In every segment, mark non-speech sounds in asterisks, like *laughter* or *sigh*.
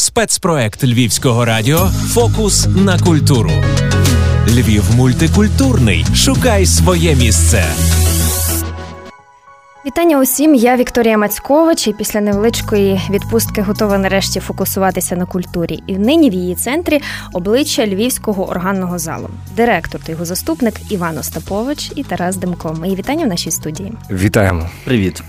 Спецпроект Львівського радіо Фокус на культуру. Львів мультикультурний. Шукай своє місце. Вітання усім. Я Вікторія Мацькович і після невеличкої відпустки готова нарешті фокусуватися на культурі. І нині в її центрі обличчя Львівського органного залу, директор та його заступник Іван Остапович і Тарас Демко. Мої вітання в нашій студії. Вітаємо. Привіт.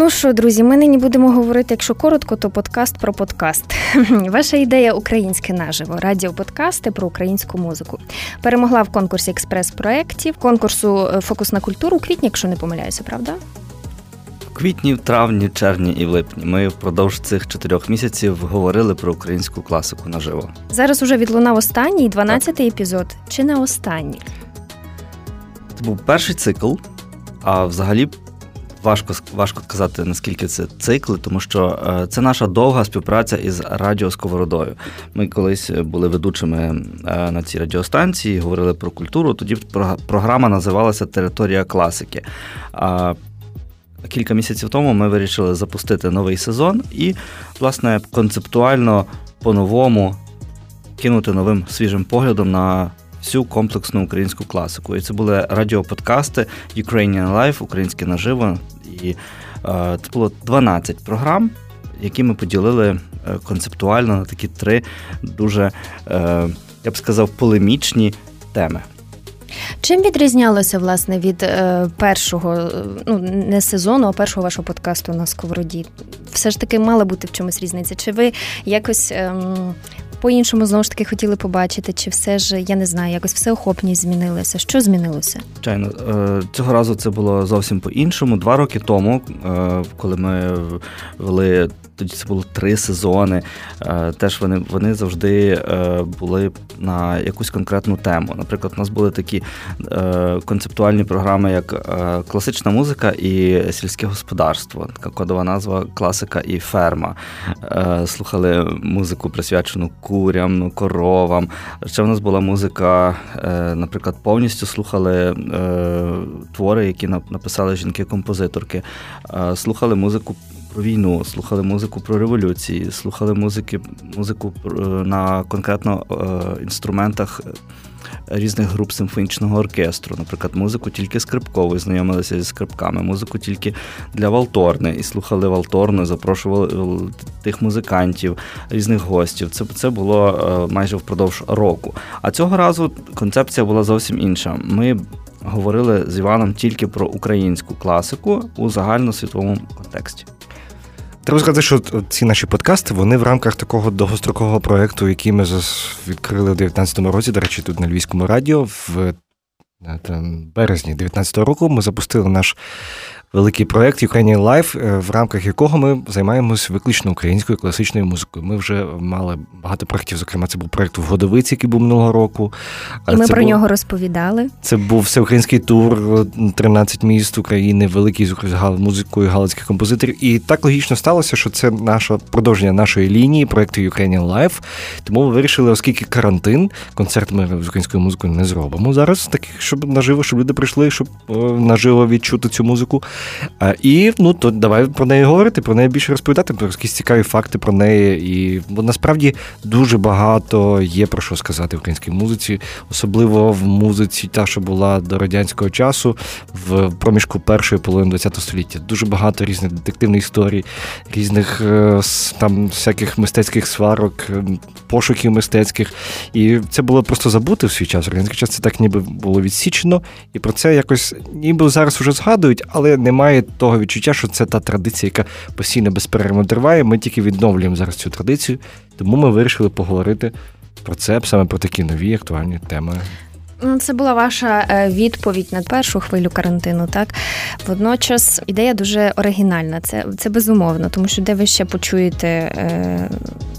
Ну що, друзі, ми нині будемо говорити, якщо коротко, то подкаст про подкаст. *laughs* Ваша ідея українське наживо, радіоподкасти про українську музику. Перемогла в конкурсі експрес-проєктів, конкурсу е, Фокус на культуру у квітні, якщо не помиляюся, правда? В квітні, в травні, червні і в липні ми впродовж цих чотирьох місяців говорили про українську класику наживо. Зараз уже відлунав останній, 12-й епізод. Чи не останній? Це був перший цикл, а взагалі важко важко казати, наскільки це цикли, тому що е, це наша довга співпраця із Радіо Сковородою. Ми колись були ведучими е, на цій радіостанції, говорили про культуру. Тоді програма називалася Територія класики. Кілька місяців тому ми вирішили запустити новий сезон і, власне, концептуально по-новому кинути новим свіжим поглядом на всю комплексну українську класику. І це були радіоподкасти Ukrainian Life, Українське наживо. І е, це було 12 програм, які ми поділили е, концептуально на такі три дуже, е, я б сказав, полемічні теми. Чим відрізнялося власне від е, першого, ну не сезону, а першого вашого подкасту на Сковороді? Все ж таки мала бути в чомусь різниця? Чи ви якось ем, по-іншому знову ж таки хотіли побачити, чи все ж я не знаю, якось всеохопність змінилася? Що змінилося? Звичайно, е, цього разу це було зовсім по-іншому. Два роки тому, е, коли ми вели тоді це було три сезони. Е, теж вони вони завжди е, були на якусь конкретну тему. Наприклад, у нас були такі е, концептуальні програми, як класична музика і сільське господарство, така кодова назва класика і ферма. Слухали музику, присвячену курям, ну, коровам. Ще в нас була музика, наприклад, повністю слухали твори, які написали жінки-композиторки, слухали музику про війну, слухали музику про революції, слухали музики, музику е, на конкретно е, інструментах е, різних груп симфонічного оркестру. Наприклад, музику тільки скрипкову, знайомилися зі скрипками, музику тільки для Валторни, і слухали Валторну, запрошували тих музикантів, різних гостів. Це це було майже впродовж року. А цього разу концепція була зовсім інша. Ми говорили з Іваном тільки про українську класику у загальносвітовому контексті. Треба сказати, що ці наші подкасти вони в рамках такого довгострокового проєкту, який ми відкрили у 2019 році, до речі, тут на Львівському радіо, в там, березні 2019 року ми запустили наш великий проєкт Ukrainian Life, е, в рамках якого ми займаємось виключно українською класичною музикою. Ми вже мали багато проєктів, зокрема, це був проєкт в Годовиці, який був минулого року. І ми це про був, нього розповідали. Це був всеукраїнський тур, 13 міст України, великий з музикою галицьких композиторів. І так логічно сталося, що це наше продовження нашої лінії проєкту Ukrainian Life. Тому ми вирішили, оскільки карантин, концерт ми з українською музикою не зробимо зараз, таких, щоб наживо, щоб люди прийшли, щоб наживо відчути цю музику. І ну то давай про неї говорити, про неї більше розповідати, про якісь цікаві факти про неї. І бо насправді дуже багато є про що сказати в українській музиці, особливо в музиці, та що була до радянського часу, в проміжку першої половини ХХ століття. Дуже багато різних детективних історій, різних е, там всяких мистецьких сварок, е, пошуків мистецьких. І це було просто забути в свій час. Радянський час це так ніби було відсічено, і про це якось ніби зараз вже згадують, але немає того відчуття, що це та традиція, яка постійно безперервно триває. Ми тільки відновлюємо зараз цю традицію, тому ми вирішили поговорити про це саме про такі нові актуальні теми. Це була ваша е, відповідь на першу хвилю карантину. Так водночас ідея дуже оригінальна. Це це безумовно, тому що де ви ще почуєте е,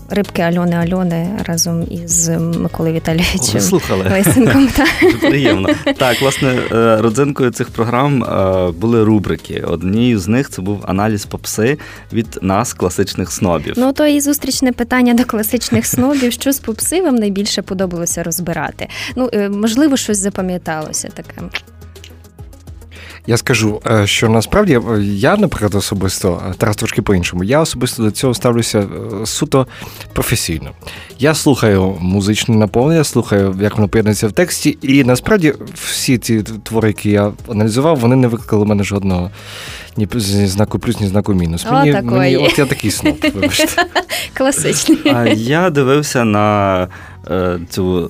рибки Альони Альони разом із Миколою Віталійовичем слухали Лисенком. *laughs* Приємно. Так, власне, е, родзинкою цих програм е, були рубрики. Однією з них це був аналіз попси від нас, класичних снобів. Ну то і зустрічне питання до класичних снобів. Що з попси вам найбільше подобалося розбирати? Ну можливо можливо, щось запам'яталося таке. Я скажу, е, що насправді е, я, наприклад, особисто зараз трошки по-іншому. Я особисто до цього ставлюся суто професійно. Я слухаю музичне наповнення, слухаю, як воно поєднується в тексті, і насправді всі ці твори, які я аналізував, вони не викликали в мене жодного ні знаку плюс, ні знаку мінус. О, мені, мені от я такий сноб, вибачте. *laughs* Класичний. А я дивився на е, цю.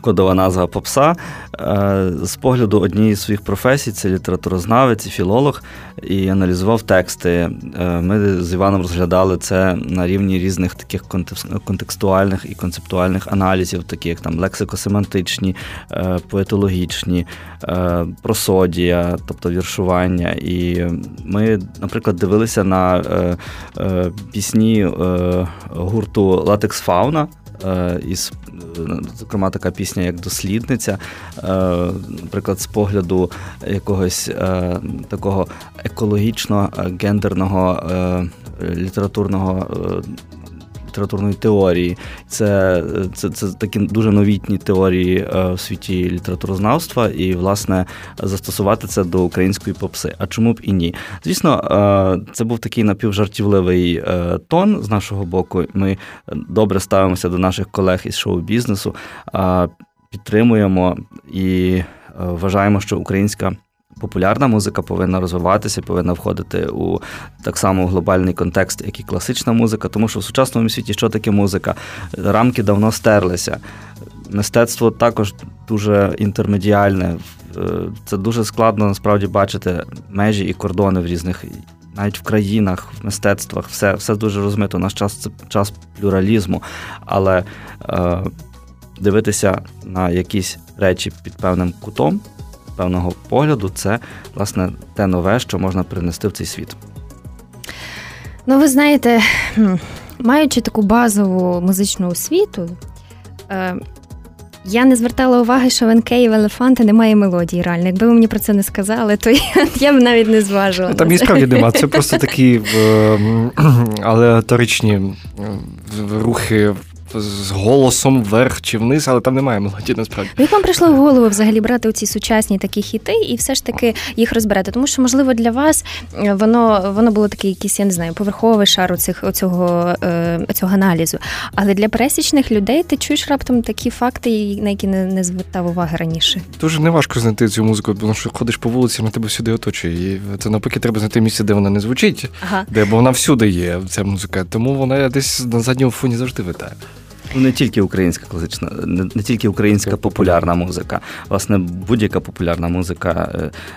Кодова назва попса. Е, з погляду однієї з своїх професій, це літературознавець і філолог, і аналізував тексти. Е, ми з Іваном розглядали це на рівні різних таких контекстуальних і концептуальних аналізів, такі як там лексико-семантичні, е, поетологічні, просодія, тобто віршування. І ми, наприклад, дивилися на пісні гурту Латекс Фауна. Із зокрема, така пісня, як дослідниця, е, наприклад, з погляду якогось е, такого екологічно гендерного е, літературного літературної теорії. Це це, це такі дуже новітні теорії е, в світі літературознавства, і, власне, застосувати це до української попси. А чому б і ні? Звісно, е, це був такий напівжартівливий е, тон з нашого боку. Ми добре ставимося до наших колег із шоу-бізнесу, підтримуємо і вважаємо, що українська популярна музика повинна розвиватися, повинна входити у так само глобальний контекст, як і класична музика, тому що в сучасному світі що таке музика? Рамки давно стерлися. Мистецтво також дуже інтермедіальне. Е, це дуже складно насправді бачити межі і кордони в різних. Навіть в країнах, в мистецтвах, все все дуже розмито. Наш час це час плюралізму, але е, дивитися на якісь речі під певним кутом певного погляду, це власне те нове, що можна принести в цей світ. Ну, ви знаєте, маючи таку базову музичну освіту, е, я не звертала уваги, що в НК і в Елефанти немає мелодії. Реально, якби ви мені про це не сказали, то я, я б навіть не зважила. Там і справді нема. Це просто такі *laughs* алеаторичні рухи з голосом вверх чи вниз, але там немає мелодії насправді. Як вам прийшло в голову взагалі брати оці сучасні такі хіти і все ж таки їх розбирати? Тому що, можливо, для вас е, воно воно було таке, якийсь, я не знаю, поверховий шар оцих, оцього, е, цього аналізу. Але для пересічних людей ти чуєш раптом такі факти, на які не, не звертав уваги раніше. Дуже неважко знайти цю музику, тому що ходиш по вулиці, на тебе всюди оточує. І це навпаки треба знайти місце, де вона не звучить, ага. де бо вона всюди є, ця музика. Тому вона десь на задньому фоні завжди витає. Ну, не тільки українська класична, не, тільки українська популярна музика, власне, будь-яка популярна музика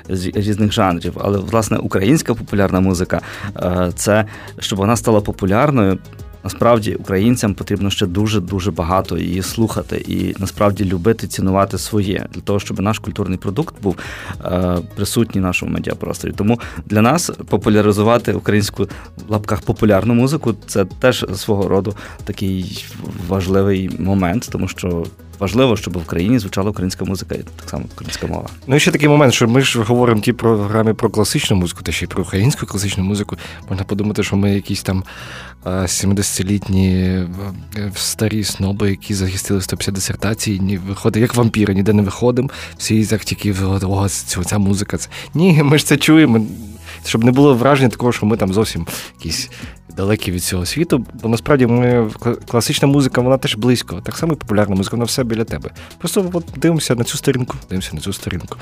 е, з різних жанрів, але власне українська популярна музика е, це щоб вона стала популярною. Насправді українцям потрібно ще дуже дуже багато її слухати і насправді любити цінувати своє для того, щоб наш культурний продукт був е, присутній в нашому медіапросторі. Тому для нас популяризувати українську в лапках популярну музику це теж свого роду такий важливий момент, тому що важливо, щоб в Україні звучала українська музика і так само українська мова. Ну і ще такий момент, що ми ж говоримо ті програмі про класичну музику, та ще й про українську класичну музику. Можна подумати, що ми якісь там 70-літні е, старі сноби, які захистили 150 дисертацій, ні виходить, як вампіри, ніде не виходимо. Всі так тільки о, ця музика. Ні, ми ж це чуємо. Щоб не було враження такого, що ми там зовсім якісь далекі від цього світу, бо насправді ми класична музика, вона теж близько. Так само і популярна музика, вона все біля тебе. Просто от, дивимося на цю сторінку, дивимося на цю сторінку.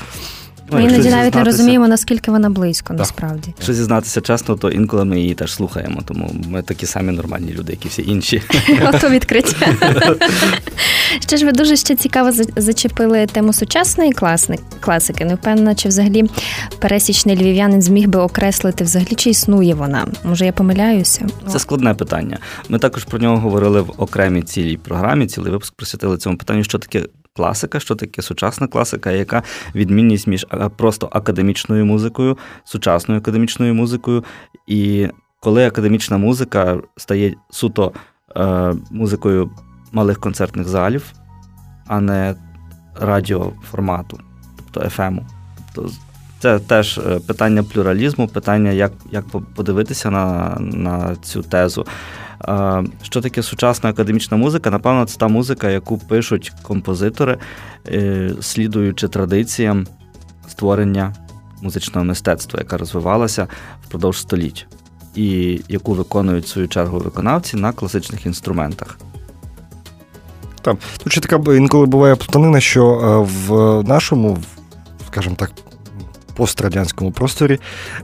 Ми іноді навіть не розуміємо, наскільки вона близько, так. насправді. Якщо зізнатися чесно, то інколи ми її теж слухаємо, тому ми такі самі нормальні люди, як і всі інші. *laughs* Ото відкриття. *laughs* Ще ж ви дуже ще цікаво зачепили тему сучасної класики. Не впевнена, чи взагалі пересічний львів'янин зміг би окреслити взагалі, чи існує вона? Може, я помиляюся? Це складне питання. Ми також про нього говорили в окремій цілій програмі. Цілий випуск присвятили цьому питанню, що таке класика, що таке сучасна класика, яка відмінність між просто академічною музикою, сучасною академічною музикою. І коли академічна музика стає суто е, музикою малих концертних залів, а не радіоформату, тобто FM. Тобто це теж е, питання плюралізму, питання, як як подивитися на, на цю тезу. Що таке сучасна академічна музика? Напевно, це та музика, яку пишуть композитори, е, слідуючи традиціям створення музичного мистецтва, яка розвивалася впродовж століть, і яку виконують в свою чергу виконавці на класичних інструментах. Там тут ще така інколи буває плутанина, що е, в нашому, скажімо так, пострадянському просторі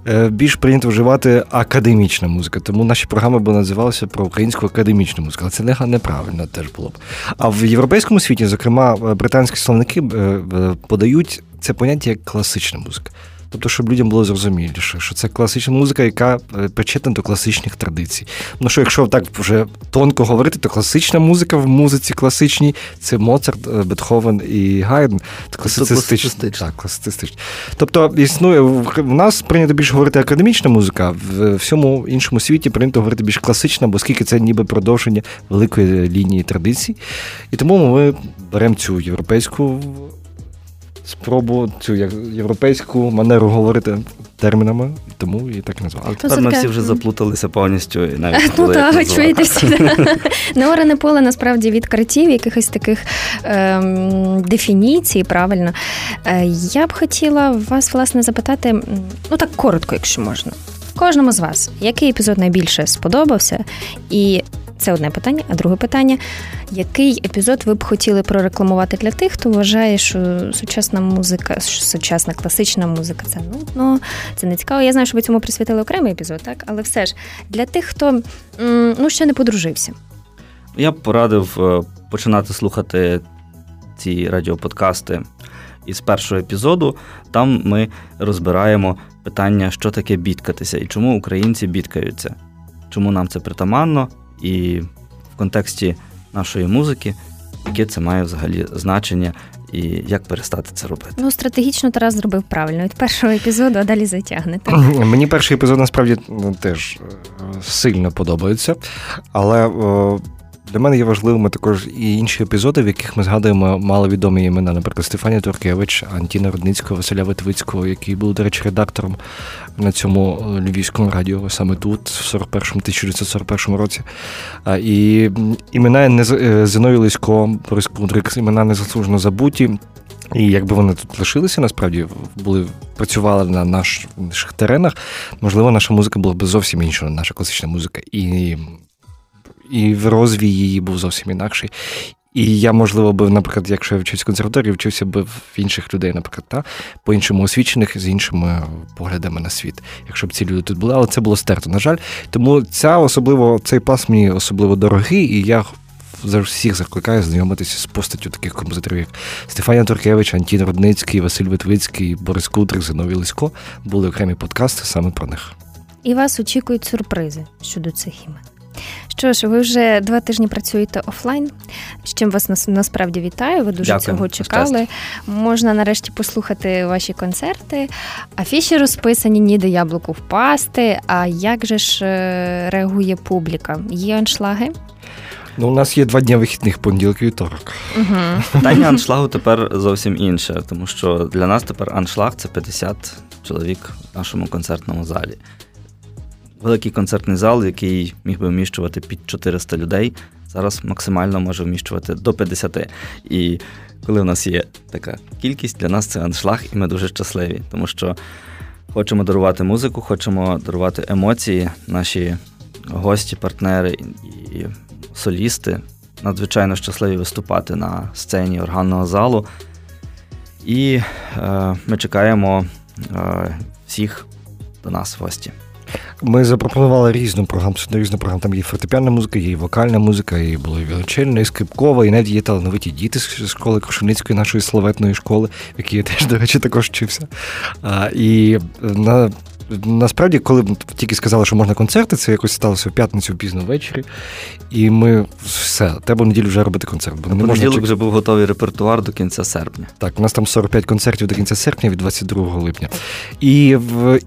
е, більш прийнято вживати академічна музика. Тому наші програми би називалися про українську академічну музику. Але це неправильно теж було б. А в європейському світі, зокрема, британські словники е, подають це поняття як класична музика. Тобто, щоб людям було зрозуміліше, що це класична музика, яка е, причетна до класичних традицій. Ну що, якщо так вже тонко говорити, то класична музика в музиці класичній це Моцарт, е, Бетховен і Гайден. Це класицистична. Так, класицистична. Тобто існує в нас прийнято більше говорити академічна музика, в всьому іншому світі прийнято говорити більш класична, бо оскільки це ніби продовження великої лінії традицій. І тому ми беремо цю європейську спробу цю європейську манеру говорити термінами, тому і так назвали. Тепер ми всі вже заплуталися повністю і навіть Ну так, ви чуєте всі. *laughs* Неорене поле насправді відкриттів, якихось таких ем, дефініцій, правильно. Е, я б хотіла вас, власне, запитати, ну так коротко, якщо можна. Кожному з вас, який епізод найбільше сподобався, і це одне питання. А друге питання: який епізод ви б хотіли прорекламувати для тих, хто вважає, що сучасна музика, сучасна класична музика це нудно, це не цікаво. Я знаю, що ви цьому присвятили окремий епізод, так? Але все ж для тих, хто ну ще не подружився. Я б порадив е, починати слухати ці радіоподкасти із першого епізоду. Там ми розбираємо питання, що таке бідкатися і чому українці бідкаються, чому нам це притаманно, і в контексті нашої музики, яке це має взагалі значення. І як перестати це робити? Ну, стратегічно Тарас зробив правильно від першого епізоду, а далі затягнете. Мені перший епізод насправді ну, теж е, сильно подобається, але для мене є важливими також і інші епізоди, в яких ми згадуємо маловідомі імена, наприклад, Стефанія Туркевич, Антіна Рудницького, Василя Витвицького, який був, до речі, редактором на цьому е, львівському радіо, саме тут, в 41-му, 1941 році. І імена е, Зіною Лисько, Борис Кудрик, імена незаслужено забуті. І якби вони тут лишилися, насправді були працювали на наших теренах, можливо, наша музика була б зовсім іншою, наша класична музика. І і в розвій її був зовсім інакший. І я, можливо, би, наприклад, якщо я вчився в консерваторії, вчився б в інших людей, наприклад, та по-іншому освічених з іншими поглядами на світ, якщо б ці люди тут були, але це було стерто, на жаль. Тому ця особливо цей пас мені особливо дорогий, і я завжди всіх закликаю знайомитися з постаттю таких композиторів, як Стефанія Туркевич, Антін Рудницький, Василь Витвицький, Борис Кудрик, Зиновій Лисько. Були окремі подкасти саме про них. І вас очікують сюрпризи щодо цих імен. Що ж, ви вже два тижні працюєте офлайн. З чим вас насправді вітаю. Ви дуже Дякую. цього чекали. Можна нарешті послухати ваші концерти. Афіші розписані, ніде яблуку впасти. А як же ж е, реагує публіка? Є аншлаги? Ну, у нас є два дні вихідних понеділок і вівторок. Угу. Питання аншлагу тепер зовсім інше, тому що для нас тепер аншлаг це 50 чоловік в нашому концертному залі великий концертний зал, який міг би вміщувати під 400 людей, зараз максимально може вміщувати до 50. І коли в нас є така кількість, для нас це аншлаг, і ми дуже щасливі, тому що хочемо дарувати музику, хочемо дарувати емоції. Наші гості, партнери і солісти надзвичайно щасливі виступати на сцені органного залу. І е, ми чекаємо е, всіх до нас в гості. Ми запропонували різну програму, різну програму. Там є фортепіанна музика, є і вокальна музика, і було і вілочельна, і скрипкова, і навіть є талановиті діти з школи Крушеницької, нашої славетної школи, в якій я теж, до речі, також вчився. А, І на Насправді, коли тільки сказали, що можна концерти, це якось сталося в п'ятницю пізно ввечері. І ми все, треба в неділю вже робити концерт. Бо не понеділок вже був готовий репертуар до кінця серпня. Так, у нас там 45 концертів до кінця серпня від 22 липня. І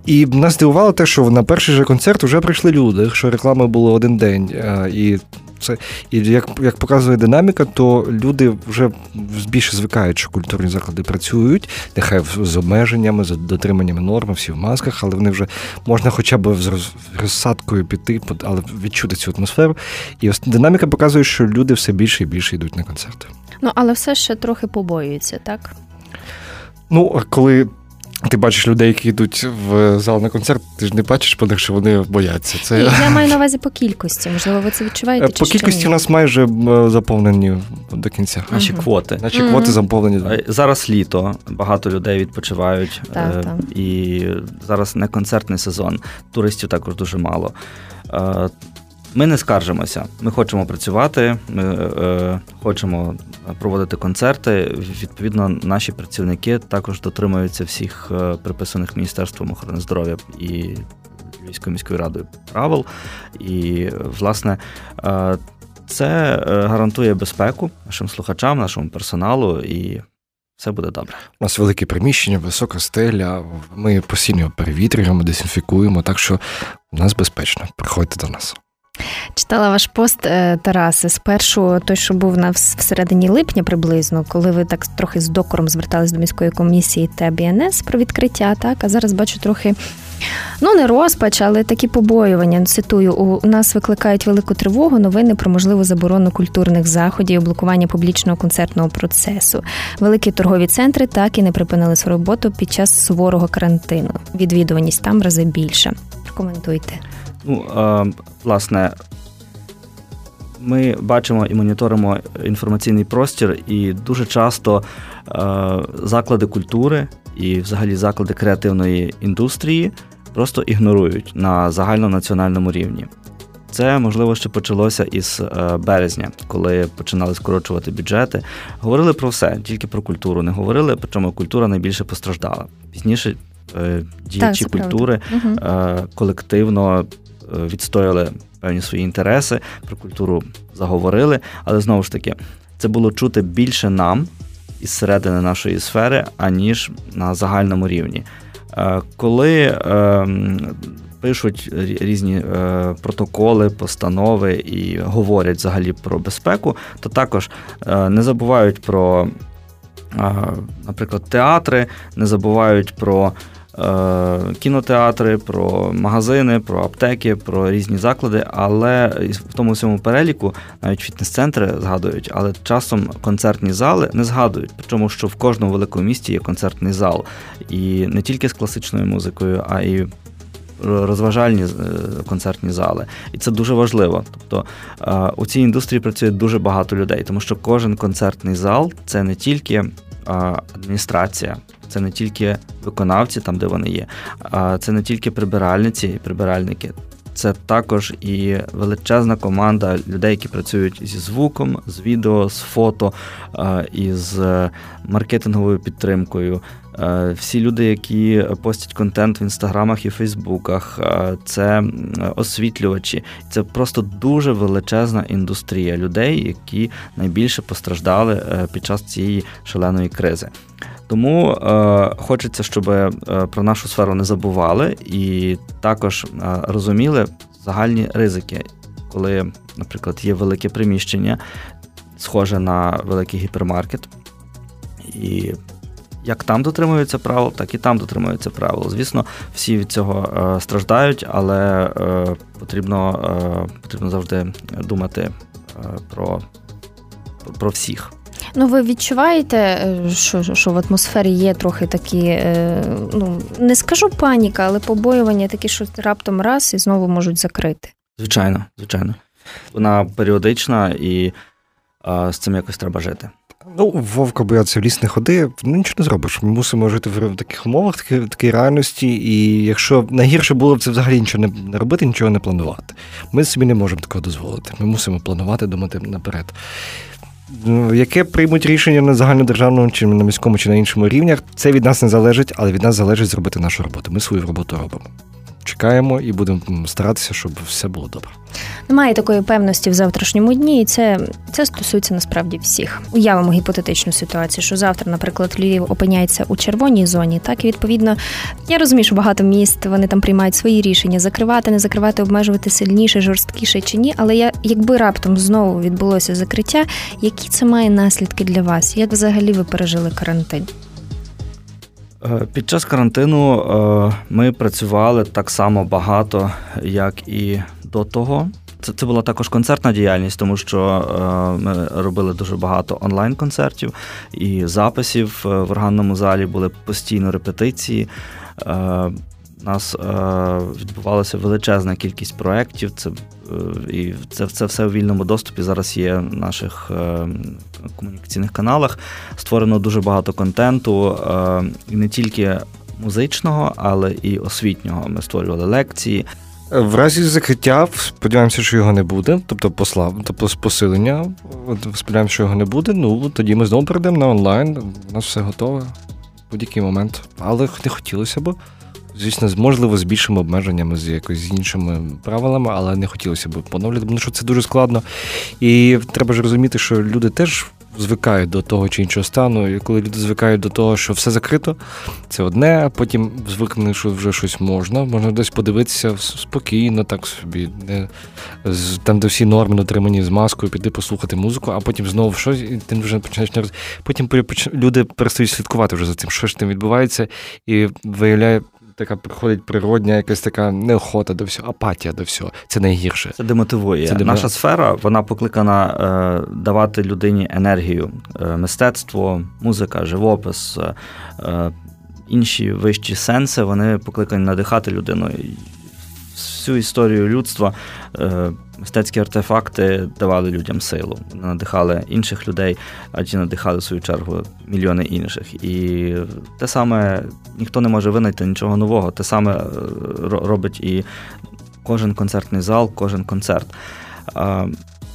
і нас здивувало те, що на перший же концерт вже прийшли люди, що реклами було один день. І це і як як показує динаміка, то люди вже більше звикають, що культурні заклади працюють, нехай з обмеженнями, з дотриманнями норм, всі в масках, але вони вже можна хоча б з розсадкою піти, але відчути цю атмосферу. І ось динаміка показує, що люди все більше і більше йдуть на концерти. Ну але все ще трохи побоюються, так? Ну, коли Ти бачиш людей, які йдуть в зал на концерт, ти ж не бачиш по них, що вони бояться. Це... Я маю на *laughs* увазі по кількості. Можливо, ви це відчуваєте? Е, по чи кількості ще у нас майже заповнені до кінця. Наші угу. квоти. Наші угу. квоти заповнені. Е, зараз літо, багато людей відпочивають. Так, е, так. І зараз не концертний сезон, туристів також дуже мало. Ми не скаржимося. Ми хочемо працювати, ми е, хочемо проводити концерти. Відповідно, наші працівники також дотримуються всіх е, приписаних Міністерством охорони здоров'я і Львівською міською радою правил. І, власне, е, це е, гарантує безпеку нашим слухачам, нашому персоналу і. Все буде добре. У нас велике приміщення, висока стеля. Ми постійно перевітрюємо, дезінфікуємо, так що у нас безпечно. Приходьте до нас. Читала ваш пост е, Тараси. Спершу той, що був на всередині липня приблизно, коли ви так трохи з докором звертались до міської комісії та БНС про відкриття. Так, а зараз бачу трохи. Ну, не розпач, але такі побоювання. Цитую, у нас викликають велику тривогу новини про можливу заборону культурних заходів, блокування публічного концертного процесу. Великі торгові центри так і не припинили свою роботу під час суворого карантину. Відвідуваність там рази більше. Прокоментуйте. Ну, власне, ми бачимо і моніторимо інформаційний простір, і дуже часто е, заклади культури і, взагалі, заклади креативної індустрії просто ігнорують на загальнонаціональному рівні. Це можливо ще почалося із е, березня, коли починали скорочувати бюджети. Говорили про все, тільки про культуру не говорили, причому культура найбільше постраждала. Пізніше е, діячі так, культури правда. колективно відстояли певні свої інтереси, про культуру заговорили, але знову ж таки, це було чути більше нам із середини нашої сфери, аніж на загальному рівні. Е, коли ем, пишуть різні е, протоколи, постанови і говорять взагалі про безпеку, то також не забувають про, наприклад, театри, не забувають про Е, кінотеатри, про магазини, про аптеки, про різні заклади, але в тому всьому переліку навіть фітнес-центри згадують, але часом концертні зали не згадують, причому що в кожному великому місті є концертний зал, і не тільки з класичною музикою, а й Розважальні е, концертні зали, і це дуже важливо. Тобто е, у цій індустрії працює дуже багато людей, тому що кожен концертний зал це не тільки адміністрація, це не тільки виконавці, там де вони є, а це не тільки прибиральниці і прибиральники. Це також і величезна команда людей, які працюють зі звуком, з відео, з фото, із е, маркетинговою підтримкою. Всі люди, які постять контент в інстаграмах і фейсбуках, це освітлювачі. Це просто дуже величезна індустрія людей, які найбільше постраждали е, під час цієї шаленої кризи. Тому е, хочеться, щоб е, про нашу сферу не забували і також е, розуміли загальні ризики, коли, наприклад, є велике приміщення, схоже на великий гіпермаркет. І як там дотримуються правил, так і там дотримуються правил. Звісно, всі від цього е, страждають, але е, потрібно е, потрібно завжди думати про, про всіх. Ну, ви відчуваєте, е, що що в атмосфері є трохи такі, е, ну не скажу паніка, але побоювання такі, що раптом раз і знову можуть закрити. Звичайно, звичайно. Вона періодична і а, з цим якось треба жити. Ну, вовка бояться в ліс не ходи, ну нічого не зробиш. Ми мусимо жити в таких умовах, такі, в такій реальності. І якщо найгірше було б це взагалі нічого не робити, нічого не планувати. Ми собі не можемо такого дозволити. Ми мусимо планувати, думати наперед. Яке приймуть рішення на загальнодержавному чи на міському чи на іншому рівнях, це від нас не залежить, але від нас залежить зробити нашу роботу. Ми свою роботу робимо чекаємо і будемо старатися, щоб все було добре. Немає такої певності в завтрашньому дні, і це це стосується насправді всіх. Уявимо гіпотетичну ситуацію, що завтра, наприклад, Львів опиняється у червоній зоні. Так і відповідно, я розумію, що багато міст вони там приймають свої рішення закривати, не закривати, обмежувати сильніше, жорсткіше чи ні. Але я, якби раптом знову відбулося закриття, які це має наслідки для вас? Як взагалі ви пережили карантин? Е, під час карантину е, ми працювали так само багато, як і до того. це це була також концертна діяльність, тому що е, ми робили дуже багато онлайн-концертів і записів в органному залі були постійно репетиції. У нас відбувалася величезна кількість проєктів. Це і це це все у вільному доступі. Зараз є в наших комунікаційних каналах. Створено дуже багато контенту, і не тільки музичного, але і освітнього. Ми створювали лекції. В разі закриття сподіваємося, що його не буде, тобто послав, тобто посилення. Сподіваємося, що його не буде. Ну тоді ми знову перейдемо на онлайн. У нас все готове в будь-який момент. Але не хотілося б. Звісно, можливо, з більшими обмеженнями, з якось іншими правилами, але не хотілося б поновлювати, тому що це дуже складно. І треба ж розуміти, що люди теж звикають до того чи іншого стану. І коли люди звикають до того, що все закрито, це одне, а потім звикне, що вже щось можна. Можна десь подивитися спокійно, так собі, не там, де всі норми дотримані з маскою, піти послухати музику, а потім знову щось, і ти вже починаєш не роз... Потім люди перестають слідкувати вже за тим, що ж там відбувається, і виявляє така приходить природня, якась така неохота до всього, апатія до всього. Це найгірше. Це демотивує. Це демотивує. Наша сфера вона покликана е, давати людині енергію, е, мистецтво, музика, живопис. Е, е Інші вищі сенси вони покликані надихати людину всю історію людства е, мистецькі артефакти давали людям силу, надихали інших людей, а ті надихали в свою чергу мільйони інших. І те саме ніхто не може винайти нічого нового. Те саме е, робить і кожен концертний зал, кожен концерт.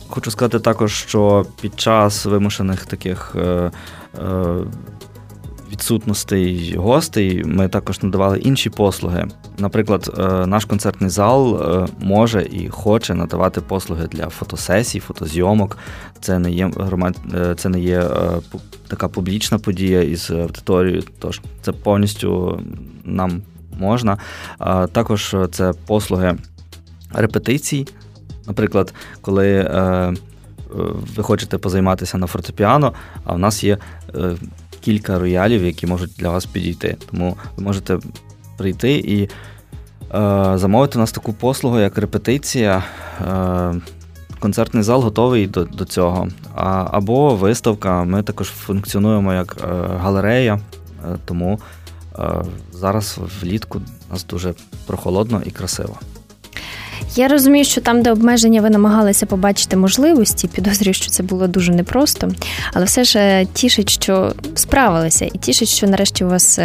Хочу сказати також, що під час вимушених таких е, відсутностей гостей ми також надавали інші послуги. Наприклад, е, наш концертний зал е, може і хоче надавати послуги для фотосесій, фотозйомок. Це не є громад... Е, це не є така публічна подія із аудиторією, тож це повністю нам можна. Також це послуги репетицій. Наприклад, коли ви хочете позайматися на фортепіано, а в нас є кілька роялів, які можуть для вас підійти. Тому ви можете прийти і е, замовити у нас таку послугу, як репетиція. Е, Концертний зал готовий до до цього. А, Або виставка. Ми також функціонуємо як е, галерея, е, тому е, зараз влітку у нас дуже прохолодно і красиво. Я розумію, що там, де обмеження, ви намагалися побачити можливості, підозрюю, що це було дуже непросто, але все ж е, тішить, що справилися, і тішить, що нарешті у вас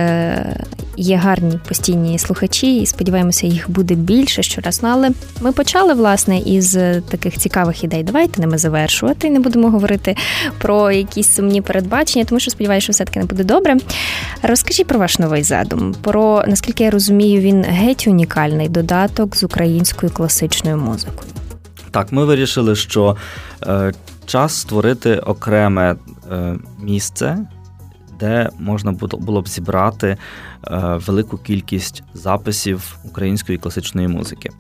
є гарні постійні слухачі, і сподіваємося, їх буде більше щораз. Ну, але ми почали власне із таких цікавих ідей. Давайте ними завершувати і не будемо говорити про якісь сумні передбачення, тому що сподіваюся, що все таки не буде добре. Розкажіть про ваш новий задум. Про наскільки я розумію, він геть унікальний додаток з українською класичною музикою. Так, ми вирішили, що е, час створити окреме е, місце де можна було б зібрати велику кількість записів української класичної музики.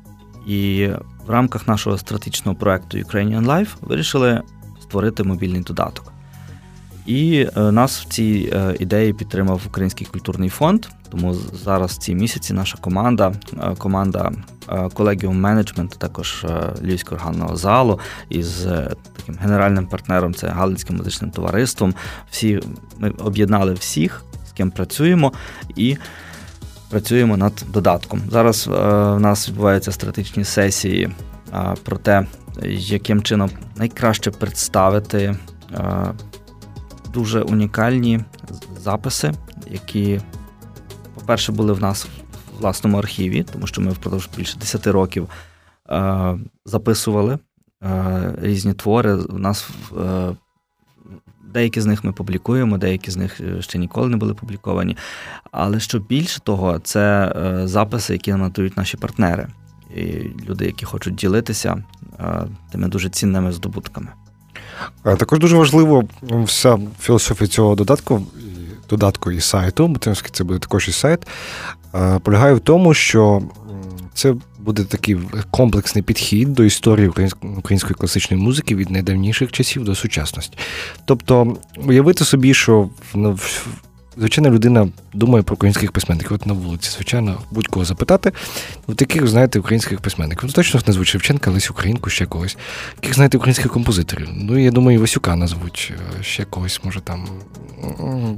І в рамках нашого стратегічного проекту Ukrainian Life вирішили створити мобільний додаток. І е, нас в цій е, ідеї підтримав Український культурний фонд. Тому зараз в ці місяці наша команда, команда колегіум менеджменту, також Львівського органного залу із таким генеральним партнером, це Галицьким музичним товариством. Всі ми об'єднали всіх, ким працюємо, і працюємо над додатком. Зараз в нас відбуваються стратегічні сесії про те, яким чином найкраще представити дуже унікальні записи, які, по-перше, були в нас в власному архіві, тому що ми впродовж більше 10 років е, записували е, різні твори. У нас е, Деякі з них ми публікуємо, деякі з них е, ще ніколи не були публіковані. Але що більше того, це е, записи, які нам надають наші партнери, і люди, які хочуть ділитися е, тими дуже цінними здобутками. Також дуже важливо вся філософія цього додатку, додатку і сайту, бо це буде також і сайт, полягає в тому, що це буде такий комплексний підхід до історії української класичної музики від найдавніших часів до сучасності. Тобто, уявити собі, що звичайна людина думає про українських письменників. От на вулиці, звичайно, будь-кого запитати. В таких, знаєте, українських письменників. Ну, точно назвуть Шевченка, Лесь Українку, ще когось. Яких, знаєте, українських композиторів. Ну, я думаю, і Васюка назвуть, е, ще когось, може там.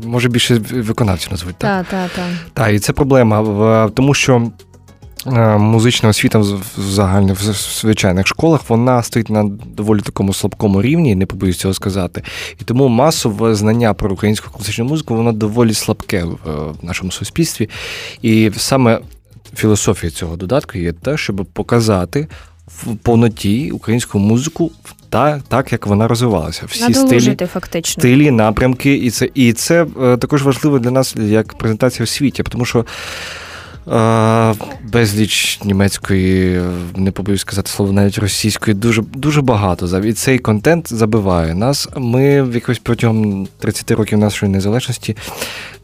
Може більше виконавців назвуть. Так, так, так. Так, і це проблема, тому що. Е, музична освіта в загальних в звичайних школах вона стоїть на доволі такому слабкому рівні, не побоюсь цього сказати. І тому масове знання про українську класичну музику воно доволі слабке в нашому суспільстві. І саме філософія цього додатку є те, щоб показати в повноті українську музику так, так як вона розвивалася. Всі стилі, фактично. стилі, напрямки, і це і це е, також важливо для нас як презентація в світі, тому що. Безліч німецької, не побоюсь сказати слово, навіть російської, дуже дуже багато. І цей контент забиває нас. Ми в якось протягом 30 років нашої незалежності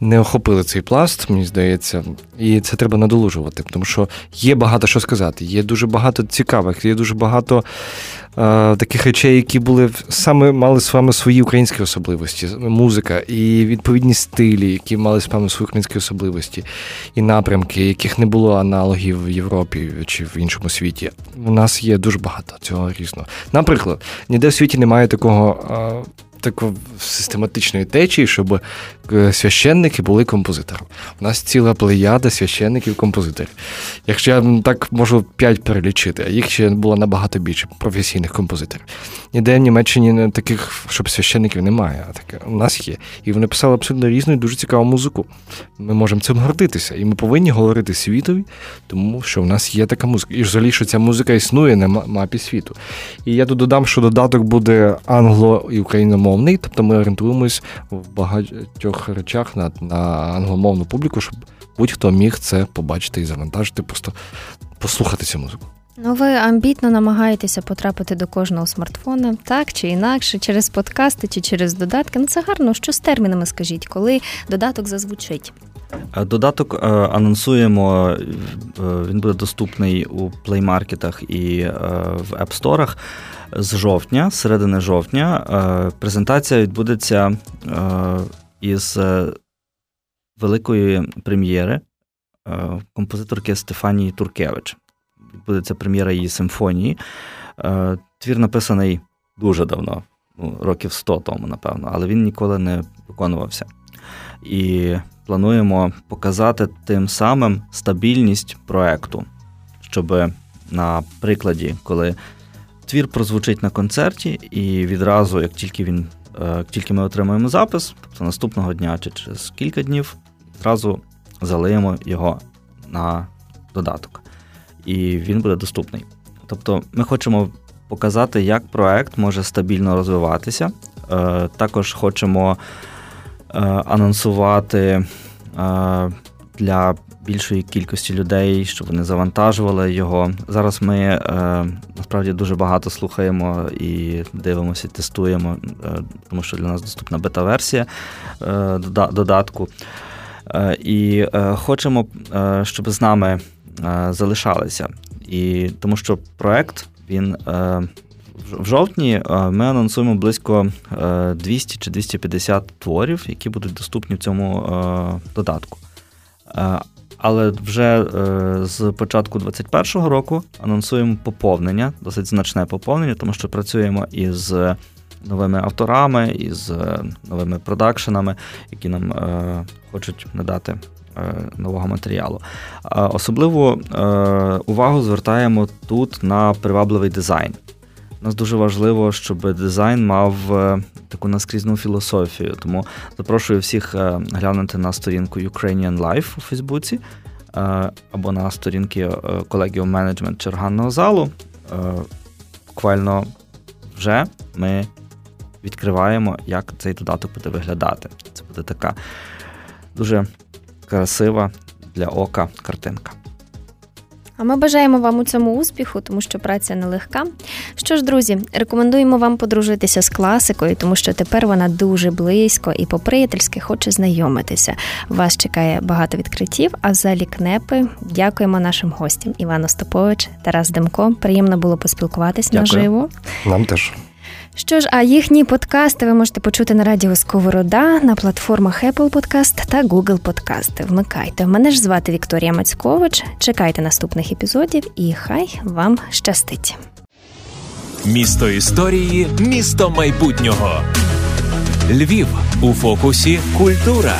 не охопили цей пласт, мені здається, і це треба надолужувати, тому що є багато що сказати, є дуже багато цікавих, є дуже багато таких речей, які були саме мали з вами свої українські особливості, музика і відповідні стилі, які мали з вами свої українські особливості і напрямки, яких не було аналогів в Європі чи в іншому світі. У нас є дуже багато цього різного. Наприклад, ніде в світі немає такого. Такої систематичної течії, щоб священники були композитором. У нас ціла плеяда священників-композиторів. Якщо я так можу п'ять перелічити, а їх ще було набагато більше професійних композиторів. Ніде в Німеччині таких, щоб священників немає, а таке у нас є. І вони писали абсолютно різну і дуже цікаву музику. Ми можемо цим гордитися. І ми повинні говорити світові, тому що в нас є така музика. І взагалі, що ця музика існує на мапі світу. І я тут додам, що додаток буде англо- і україномовний тобто ми орієнтуємось в багатьох речах на, на англомовну публіку, щоб будь-хто міг це побачити і завантажити, просто послухати цю музику. Ну, ви амбітно намагаєтеся потрапити до кожного смартфона, так чи інакше, через подкасти чи через додатки. Ну це гарно. Що з термінами скажіть, коли додаток зазвучить? Е, додаток е, анонсуємо, е, він буде доступний у плеймаркетах і в App Store з жовтня, середини жовтня, е, презентація відбудеться е, із е, великої прем'єри композиторки Стефанії Туркевич. Відбудеться прем'єра її симфонії. Твір написаний дуже давно, ну, років 100 тому, напевно, але він ніколи не виконувався. І плануємо показати тим самим стабільність проекту, щоб на прикладі, коли твір прозвучить на концерті, і відразу, як тільки він, е, як тільки ми отримаємо запис, тобто наступного дня чи через кілька днів, зразу залиємо його на додаток, і він буде доступний. Тобто, ми хочемо показати, як проект може стабільно розвиватися. Е, також хочемо е, анонсувати для більшої кількості людей, щоб вони завантажували його. Зараз ми е, насправді дуже багато слухаємо і дивимося, тестуємо, е, тому що для нас доступна бета-версія е, додатку. Е, і е, хочемо, е, щоб з нами залишалися. І тому що проект він. В жовтні ми анонсуємо близько 200 чи 250 творів, які будуть доступні в цьому додатку. Але вже е, з початку 2021 року анонсуємо поповнення, досить значне поповнення, тому що працюємо із новими авторами, із е, новими продакшенами, які нам е, хочуть надати е, нового матеріалу. Особливу е, увагу звертаємо тут на привабливий дизайн. Нас дуже важливо, щоб дизайн мав е, таку наскрізну філософію. Тому запрошую всіх е, глянути на сторінку Ukrainian Life у Фейсбуці е, або на сторінки колегіум менеджмент черганного залу. Буквально вже ми відкриваємо, як цей додаток буде виглядати. Це буде така дуже красива для ока картинка. А ми бажаємо вам у цьому успіху, тому що праця нелегка. Що ж, друзі, рекомендуємо вам подружитися з класикою, тому що тепер вона дуже близько і по-приятельськи хоче знайомитися. Вас чекає багато відкриттів. А в залі кнепи дякуємо нашим гостям Іван Остапович, Тарас Демко. Приємно було поспілкуватись Дякую. наживо. Нам теж. Що ж, а їхні подкасти ви можете почути на радіо Сковорода на платформах Apple Podcast та Google Podcast. Вмикайте. Мене ж звати Вікторія Мацькович. Чекайте наступних епізодів, і хай вам щастить. Місто історії, місто майбутнього. Львів у фокусі культура.